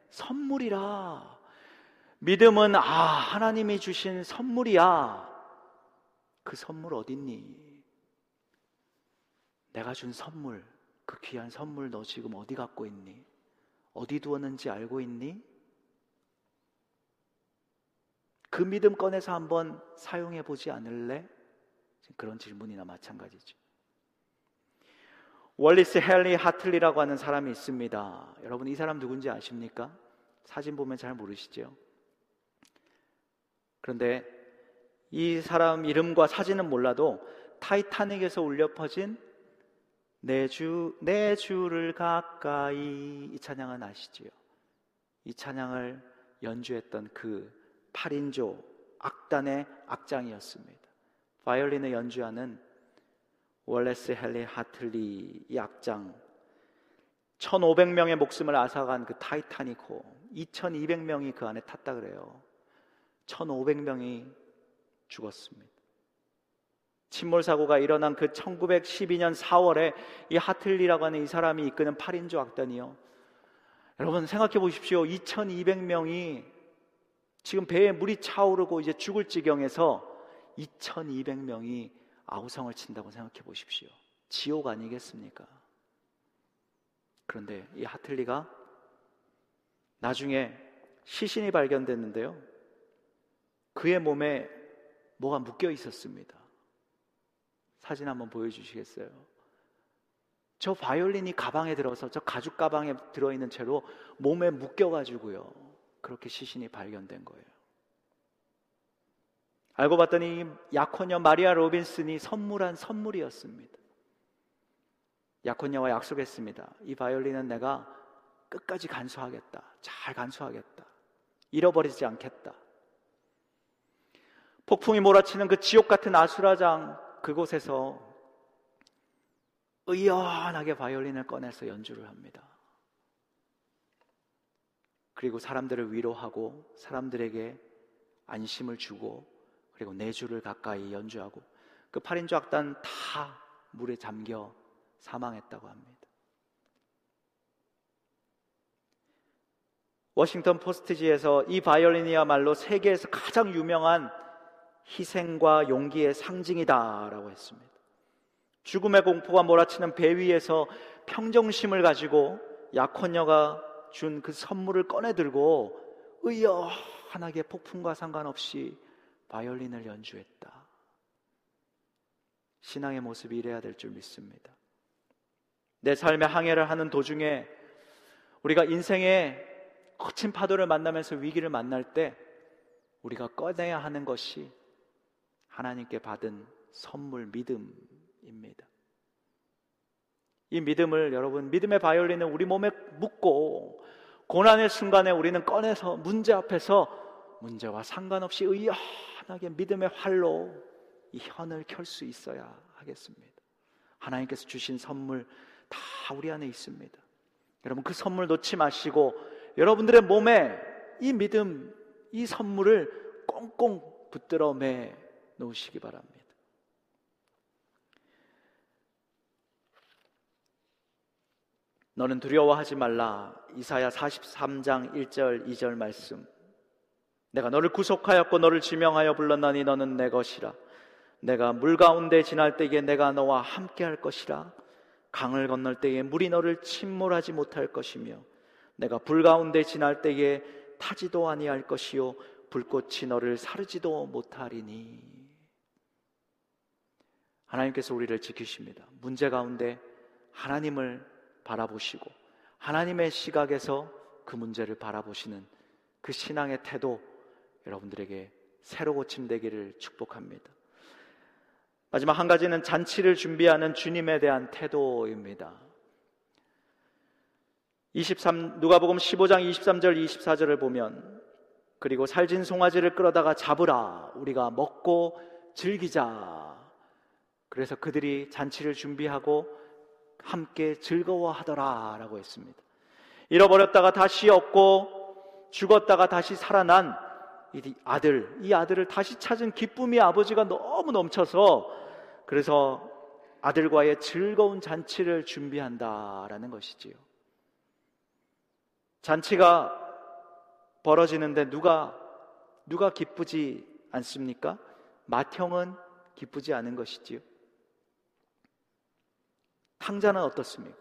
선물이라. 믿음은 아, 하나님이 주신 선물이야. 그 선물 어딨니? 내가 준 선물, 그 귀한 선물 너 지금 어디 갖고 있니? 어디 두었는지 알고 있니? 그 믿음 꺼내서 한번 사용해 보지 않을래? 그런 질문이나 마찬가지죠. 월리스 헨리 하틀리라고 하는 사람이 있습니다. 여러분 이 사람 누군지 아십니까? 사진 보면 잘 모르시죠? 그런데 이 사람 이름과 사진은 몰라도 타이타닉에서 울려 퍼진 내 주, 내 주를 가까이 이 찬양은 아시지요? 이 찬양을 연주했던 그 8인조 악단의 악장이었습니다. 바이올린을 연주하는 월레스 헨리 하틀리 이 악장 1500명의 목숨을 앗아간 그 타이타닉호 2200명이 그 안에 탔다 그래요. 1,500명이 죽었습니다. 침몰 사고가 일어난 그 1912년 4월에 이 하틀리라고 하는 이 사람이 이끄는 8인조 악단이요. 여러분 생각해 보십시오. 2,200명이 지금 배에 물이 차오르고 이제 죽을 지경에서 2,200명이 아우성을 친다고 생각해 보십시오. 지옥 아니겠습니까? 그런데 이 하틀리가 나중에 시신이 발견됐는데요. 그의 몸에 뭐가 묶여 있었습니다. 사진 한번 보여주시겠어요? 저 바이올린이 가방에 들어서 저 가죽 가방에 들어있는 채로 몸에 묶여가지고요. 그렇게 시신이 발견된 거예요. 알고 봤더니 약혼녀 마리아 로빈슨이 선물한 선물이었습니다. 약혼녀와 약속했습니다. 이 바이올린은 내가 끝까지 간수하겠다. 잘 간수하겠다. 잃어버리지 않겠다. 폭풍이 몰아치는 그 지옥 같은 아수라장 그곳에서 의연하게 바이올린을 꺼내서 연주를 합니다. 그리고 사람들을 위로하고 사람들에게 안심을 주고 그리고 네 주를 가까이 연주하고 그 8인조 악단 다 물에 잠겨 사망했다고 합니다. 워싱턴 포스트지에서 이 바이올린이야말로 세계에서 가장 유명한 희생과 용기의 상징이다라고 했습니다. 죽음의 공포가 몰아치는 배 위에서 평정심을 가지고 약혼녀가 준 그 선물을 꺼내 들고 의연하게 폭풍과 상관없이 바이올린을 연주했다. 신앙의 모습이 이래야 될 줄 믿습니다. 내 삶의 항해를 하는 도중에 우리가 인생의 거친 파도를 만나면서 위기를 만날 때 우리가 꺼내야 하는 것이 하나님께 받은 선물 믿음입니다. 이 믿음을 여러분 믿음의 바이올린을 우리 몸에 묶고 고난의 순간에 우리는 꺼내서 문제 앞에서 문제와 상관없이 의연하게 믿음의 활로 이 현을 켤 수 있어야 하겠습니다. 하나님께서 주신 선물 다 우리 안에 있습니다. 여러분 그 선물 놓지 마시고 여러분들의 몸에 이 믿음, 이 선물을 꽁꽁 붙들어 매 놓으시기 바랍니다. 너는 두려워하지 말라. 이사야 43장 1절 2절 말씀. 내가 너를 구속하였고 너를 지명하여 불렀나니 너는 내 것이라. 내가 물 가운데 지날 때에 내가 너와 함께 할 것이라. 강을 건널 때에 물이 너를 침몰하지 못할 것이며 내가 불 가운데 지날 때에 타지도 아니할 것이요 불꽃이 너를 사르지도 못하리니 하나님께서 우리를 지키십니다. 문제 가운데 하나님을 바라보시고 하나님의 시각에서 그 문제를 바라보시는 그 신앙의 태도 여러분들에게 새로 고침되기를 축복합니다. 마지막 한 가지는 잔치를 준비하는 주님에 대한 태도입니다. 23 누가복음 15장 23절 24절을 보면 그리고 살진 송아지를 끌어다가 잡으라 우리가 먹고 즐기자 그래서 그들이 잔치를 준비하고 함께 즐거워하더라라고 했습니다. 잃어버렸다가 다시 얻고 죽었다가 다시 살아난 이 아들, 이 아들을 다시 찾은 기쁨이 아버지가 너무 넘쳐서 그래서 아들과의 즐거운 잔치를 준비한다라는 것이지요. 잔치가 벌어지는데 누가 누가 기쁘지 않습니까? 맏형은 기쁘지 않은 것이지요. 탕자는 어떻습니까?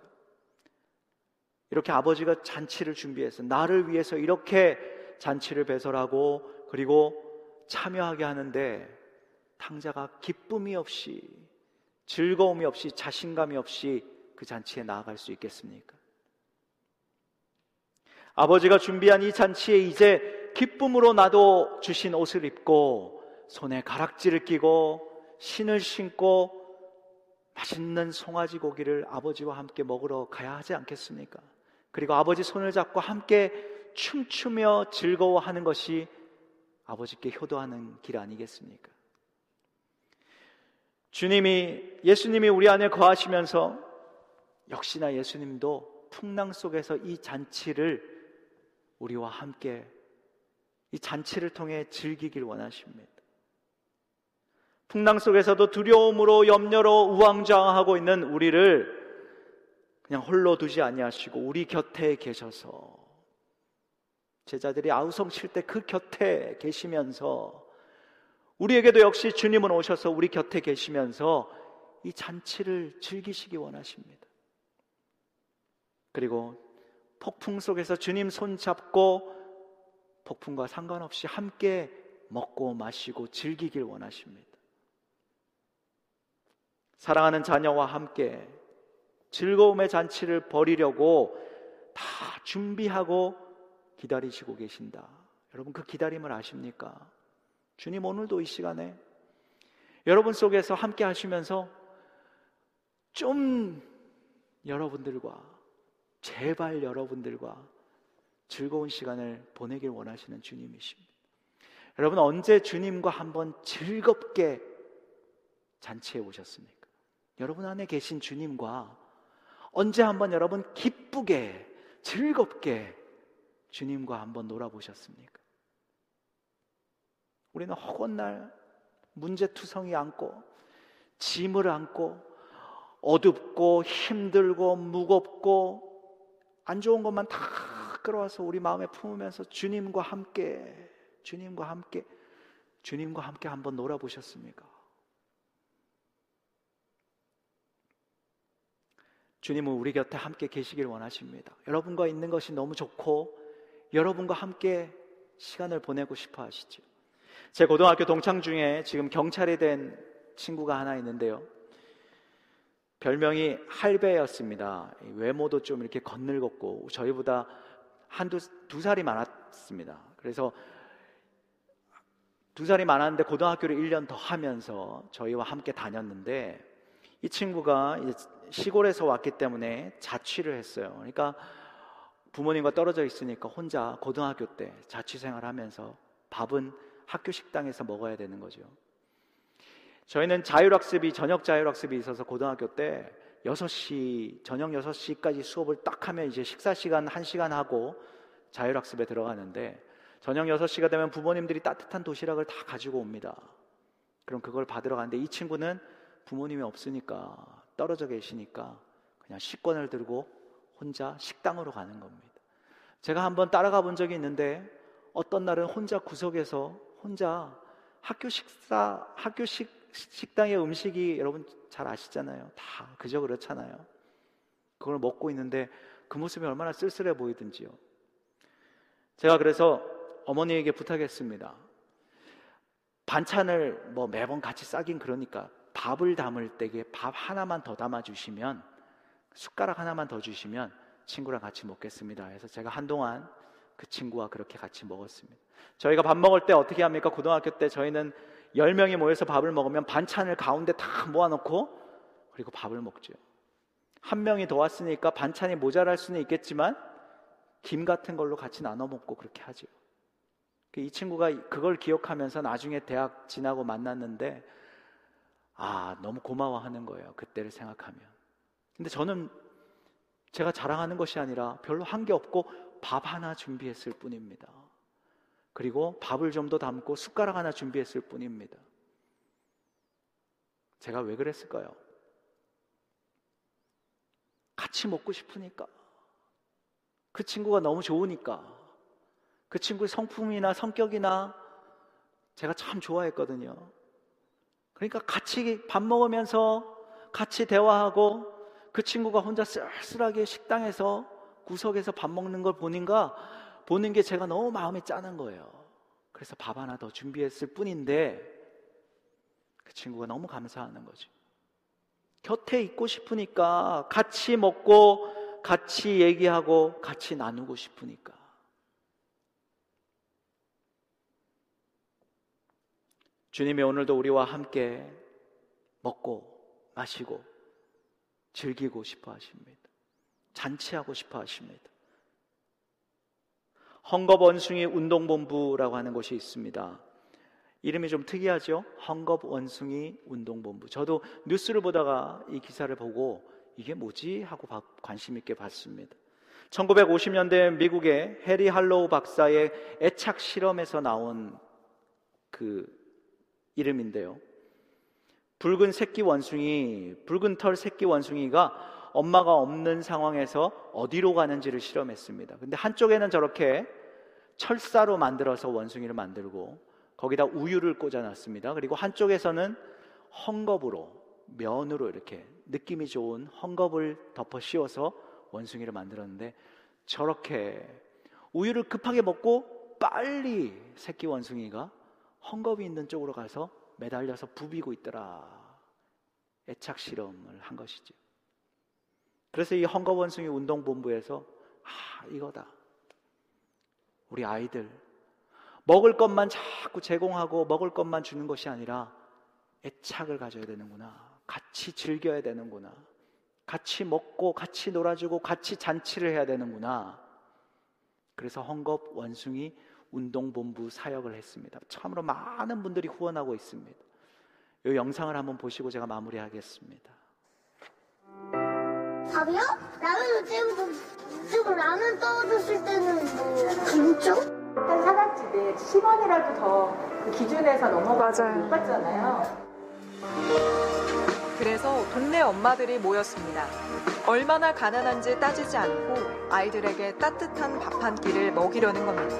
이렇게 아버지가 잔치를 준비해서 나를 위해서 이렇게 잔치를 배설하고 그리고 참여하게 하는데 탕자가 기쁨이 없이 즐거움이 없이 자신감이 없이 그 잔치에 나아갈 수 있겠습니까? 아버지가 준비한 이 잔치에 이제 기쁨으로 나도 주신 옷을 입고 손에 가락지를 끼고 신을 신고 맛있는 송아지 고기를 아버지와 함께 먹으러 가야 하지 않겠습니까? 그리고 아버지 손을 잡고 함께 춤추며 즐거워하는 것이 아버지께 효도하는 길 아니겠습니까? 주님이, 예수님이 우리 안에 거하시면서 역시나 예수님도 풍랑 속에서 이 잔치를 우리와 함께 이 잔치를 통해 즐기길 원하십니다. 풍랑 속에서도 두려움으로 염려로 우왕좌왕하고 있는 우리를 그냥 홀로 두지 아니하시고 우리 곁에 계셔서 제자들이 아우성 칠 때 그 곁에 계시면서 우리에게도 역시 주님은 오셔서 우리 곁에 계시면서 이 잔치를 즐기시기 원하십니다. 그리고 폭풍 속에서 주님 손 잡고 폭풍과 상관없이 함께 먹고 마시고 즐기길 원하십니다. 사랑하는 자녀와 함께 즐거움의 잔치를 벌이려고 다 준비하고 기다리시고 계신다. 여러분 그 기다림을 아십니까? 주님 오늘도 이 시간에 여러분 속에서 함께 하시면서 좀 여러분들과 제발 여러분들과 즐거운 시간을 보내길 원하시는 주님이십니다. 여러분 언제 주님과 한번 즐겁게 잔치해 오셨습니까? 여러분 안에 계신 주님과 언제 한번 여러분 기쁘게 즐겁게 주님과 한번 놀아보셨습니까? 우리는 허건 날 문제투성이 안고 짐을 안고 어둡고 힘들고 무겁고 안 좋은 것만 다 끌어와서 우리 마음에 품으면서 주님과 함께 주님과 함께 주님과 함께 한번 놀아보셨습니까? 주님은 우리 곁에 함께 계시길 원하십니다. 여러분과 있는 것이 너무 좋고 여러분과 함께 시간을 보내고 싶어 하시죠. 제 고등학교 동창 중에 지금 경찰이 된 친구가 하나 있는데요. 별명이 할배였습니다. 외모도 좀 이렇게 건늙었고 저희보다 한두 두 살이 많았습니다. 그래서 두 살이 많았는데 고등학교를 1년 더 하면서 저희와 함께 다녔는데 이 친구가 시골에서 왔기 때문에 자취를 했어요. 그러니까 부모님과 떨어져 있으니까 혼자 고등학교 때 자취 생활하면서 밥은 학교 식당에서 먹어야 되는 거죠. 저희는 자율학습이 저녁 자율학습이 있어서 고등학교 때 6시 저녁 6시까지 수업을 딱 하면 이제 식사 시간 1시간 하고 자율학습에 들어가는데 저녁 6시가 되면 부모님들이 따뜻한 도시락을 다 가지고 옵니다. 그럼 그걸 받으러 가는데 이 친구는 부모님이 없으니까 떨어져 계시니까 그냥 식권을 들고 혼자 식당으로 가는 겁니다. 제가 한번 따라가 본 적이 있는데 어떤 날은 혼자 구석에서 혼자 학교 식사, 학교 식, 식당의 음식이 여러분 잘 아시잖아요. 다 그저 그렇잖아요. 그걸 먹고 있는데 그 모습이 얼마나 쓸쓸해 보이든지요. 제가 그래서 어머니에게 부탁했습니다. 반찬을 뭐 매번 같이 싸긴 그러니까 밥을 담을 때에 밥 하나만 더 담아 주시면 숟가락 하나만 더 주시면 친구랑 같이 먹겠습니다. 해서 제가 한동안 그 친구와 그렇게 같이 먹었습니다. 저희가 밥 먹을 때 어떻게 합니까? 고등학교 때 저희는 10명이 모여서 밥을 먹으면 반찬을 가운데 다 모아놓고 그리고 밥을 먹죠. 한 명이 더 왔으니까 반찬이 모자랄 수는 있겠지만 김 같은 걸로 같이 나눠 먹고 그렇게 하죠. 이 친구가 그걸 기억하면서 나중에 대학 지나고 만났는데 아, 너무 고마워하는 거예요. 그때를 생각하면. 근데 저는 제가 자랑하는 것이 아니라 별로 한 게 없고 밥 하나 준비했을 뿐입니다. 그리고 밥을 좀 더 담고 숟가락 하나 준비했을 뿐입니다. 제가 왜 그랬을까요? 같이 먹고 싶으니까. 그 친구가 너무 좋으니까. 그 친구의 성품이나 성격이나 제가 참 좋아했거든요. 그러니까 같이 밥 먹으면서 같이 대화하고 그 친구가 혼자 쓸쓸하게 식당에서 구석에서 밥 먹는 걸 보는가 보는 게 제가 너무 마음이 짠한 거예요. 그래서 밥 하나 더 준비했을 뿐인데 그 친구가 너무 감사하는 거죠. 곁에 있고 싶으니까 같이 먹고 같이 얘기하고 같이 나누고 싶으니까. 주님이 오늘도 우리와 함께 먹고 마시고 즐기고 싶어 하십니다. 잔치하고 싶어 하십니다. 헝겊원숭이 운동본부라고 하는 곳이 있습니다. 이름이 좀 특이하죠? 헝겊원숭이 운동본부. 저도 뉴스를 보다가 이 기사를 보고 이게 뭐지? 하고 관심 있게 봤습니다. 1950년대 미국의 해리 할로우 박사의 애착 실험에서 나온 그 이름인데요. 붉은 새끼 원숭이, 붉은 털 새끼 원숭이가 엄마가 없는 상황에서 어디로 가는지를 실험했습니다. 근데 한쪽에는 저렇게 철사로 만들어서 원숭이를 만들고 거기다 우유를 꽂아놨습니다. 그리고 한쪽에서는 헝겊으로 면으로 이렇게 느낌이 좋은 헝겊을 덮어 씌워서 원숭이를 만들었는데 저렇게 우유를 급하게 먹고 빨리 새끼 원숭이가 헝겊이 있는 쪽으로 가서 매달려서 부비고 있더라. 애착 실험을 한 것이죠. 그래서 이 헝겊원숭이 운동본부에서 아, 이거다. 우리 아이들 먹을 것만 자꾸 제공하고 먹을 것만 주는 것이 아니라 애착을 가져야 되는구나. 같이 즐겨야 되는구나. 같이 먹고 같이 놀아주고 같이 잔치를 해야 되는구나. 그래서 헝겊 원숭이 운동본부 사역을 했습니다. 참으로 많은 분들이 후원하고 있습니다. 이 영상을 한번 보시고 제가 마무리하겠습니다. 밥이요? 라면을 찌우고 찌고 라면 떠줬을 때는 뭐 김쪽? 한 사각집에 10원이라도 더 그 기준에서 넘어가서. 못 받잖아요. 그래서 동네 엄마들이 모였습니다. 얼마나 가난한지 따지지 않고 아이들에게 따뜻한 밥 한 끼를 먹이려는 겁니다.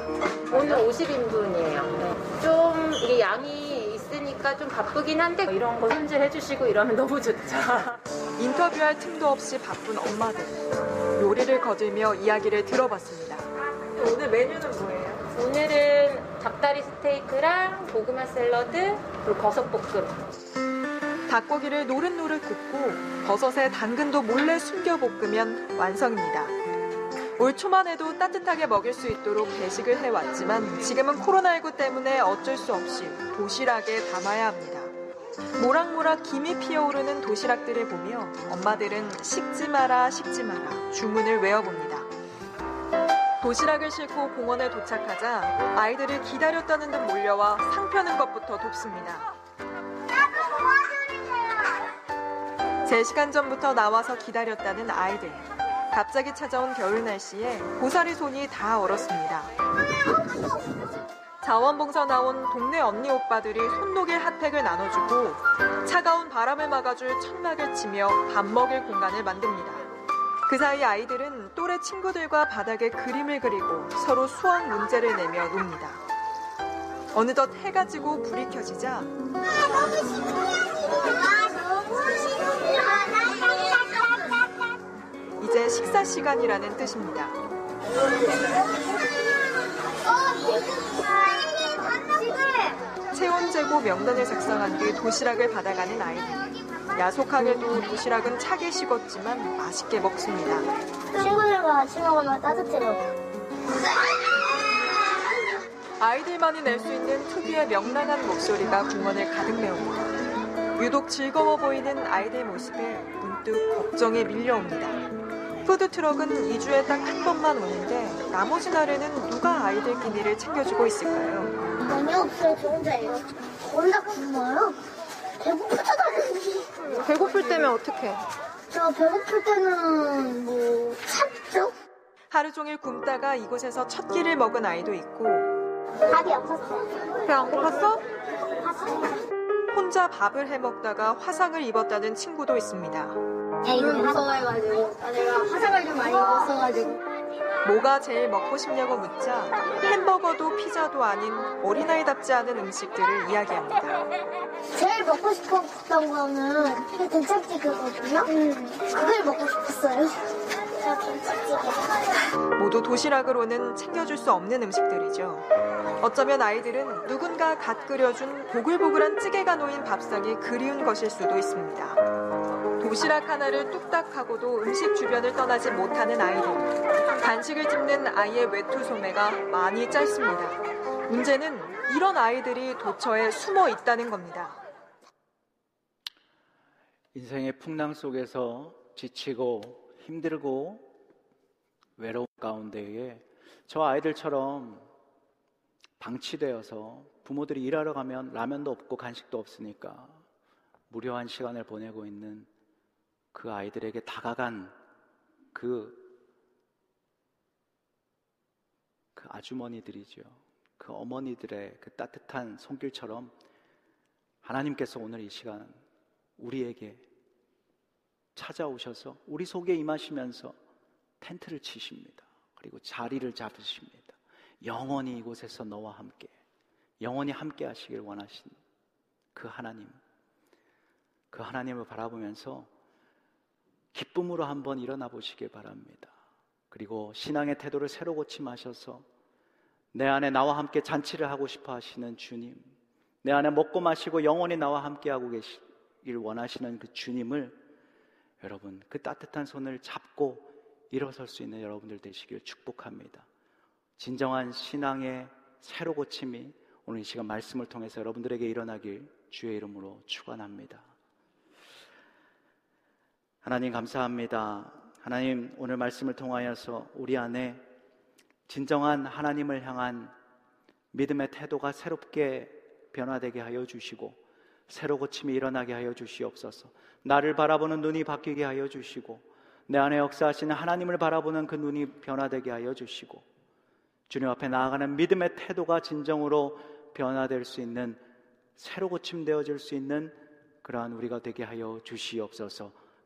오늘 50인분이에요. 좀 이게 양이 있으니까 좀 바쁘긴 한데 이런 거 손질해 주시고 이러면 너무 좋죠. 인터뷰할 틈도 없이 바쁜 엄마들. 요리를 거들며 이야기를 들어봤습니다. 오늘 메뉴는 뭐예요? 오늘은 닭다리 스테이크랑 고구마 샐러드 그리고 버섯볶음. 닭고기를 노릇노릇 굽고 버섯에 당근도 몰래 숨겨 볶으면 완성입니다. 올 초만 해도 따뜻하게 먹일 수 있도록 배식을 해왔지만 지금은 코로나19 때문에 어쩔 수 없이 도시락에 담아야 합니다. 모락모락 김이 피어오르는 도시락들을 보며 엄마들은 식지 마라 식지 마라 주문을 외워봅니다. 도시락을 싣고 공원에 도착하자 아이들을 기다렸다는 듯 몰려와 상 펴는 것부터 돕습니다. 3시간 전부터 나와서 기다렸다는 아이들. 갑자기 찾아온 겨울 날씨에 고사리 손이 다 얼었습니다. 자원봉사 나온 동네 언니 오빠들이 손녹일 핫팩을 나눠주고 차가운 바람을 막아줄 천막을 치며 밥 먹을 공간을 만듭니다. 그 사이 아이들은 또래 친구들과 바닥에 그림을 그리고 서로 수학 문제를 내며 놉니다. 어느덧 해가 지고 불이 켜지자 아, 너무 신기하지? 아, 너무 신기 이제 식사 시간이라는 뜻입니다. 어, 후보 명단을 작성한 뒤 도시락을 받아가는 아이들. 야속하게도 도시락은 차게 식었지만 맛있게 먹습니다. 친구들과 같이 먹으면 따뜻해요. 아이들만이 낼 수 있는 특유의 명랑한 목소리가 공원을 가득 메웁니다. 유독 즐거워 보이는 아이들 모습에 문득 걱정이 밀려옵니다. 푸드트럭은 2주에 딱 한 번만 오는데 나머지 날에는 누가 아이들 끼니를 챙겨주고 있을까요? 많이 없어요, 저 혼자예요. 혼자 굶어요? 배고프잖아요. 배고플 때면 어떡해? 저 배고플 때는 뭐 참죠? 하루 종일 굶다가 이곳에서 첫 끼를 먹은 아이도 있고 밥이 없었어요. 배안 고팠어? 혼자 밥을 해 먹다가 화상을 입었다는 친구도 있습니다. 야, 이거 무서워해가지고. 아, 내가 화상을 좀 많이 입었어가지고. 뭐가 제일 먹고 싶냐고 묻자 햄버거도 피자도 아닌 어린아이답지 않은 음식들을 이야기합니다. 제일 먹고 싶었던 거는 그 된장찌개거든요. 그걸 먹고 싶었어요. 모두 도시락으로는 챙겨줄 수 없는 음식들이죠. 어쩌면 아이들은 누군가 갓 끓여준 보글보글한 찌개가 놓인 밥상이 그리운 것일 수도 있습니다. 도시락 하나를 뚝딱 하고도 음식 주변을 떠나지 못하는 아이들. 간식을 집는 아이의 외투 소매가 많이 짧습니다. 문제는 이런 아이들이 도처에 숨어 있다는 겁니다. 인생의 풍랑 속에서 지치고 힘들고 외로운 가운데에 저 아이들처럼 방치되어서 부모들이 일하러 가면 라면도 없고 간식도 없으니까 무료한 시간을 보내고 있는 그 아이들에게 다가간 그, 그 아주머니들이죠. 그 어머니들의 그 따뜻한 손길처럼 하나님께서 오늘 이 시간 우리에게 찾아오셔서 우리 속에 임하시면서 텐트를 치십니다. 그리고 자리를 잡으십니다. 영원히 이곳에서 너와 함께, 영원히 함께 하시길 원하신 그 하나님, 그 하나님을 바라보면서 기쁨으로 한번 일어나 보시길 바랍니다. 그리고 신앙의 태도를 새로 고침하셔서 내 안에 나와 함께 잔치를 하고 싶어 하시는 주님, 내 안에 먹고 마시고 영원히 나와 함께 하고 계시길 원하시는 그 주님을 여러분 그 따뜻한 손을 잡고 일어설 수 있는 여러분들 되시길 축복합니다. 진정한 신앙의 새로 고침이 오늘 이 시간 말씀을 통해서 여러분들에게 일어나길 주의 이름으로 축원합니다. 하나님 감사합니다. 하나님 오늘 말씀을 통하여서 우리 안에 진정한 하나님을 향한 믿음의 태도가 새롭게 변화되게 하여 주시고 새로 고침이 일어나게 하여 주시옵소서. 나를 바라보는 눈이 바뀌게 하여 주시고 내 안에 역사하시는 하나님을 바라보는 그 눈이 변화되게 하여 주시고 주님 앞에 나아가는 믿음의 태도가 진정으로 변화될 수 있는 새로 고침되어질 수 있는 그러한 우리가 되게 하여 주시옵소서.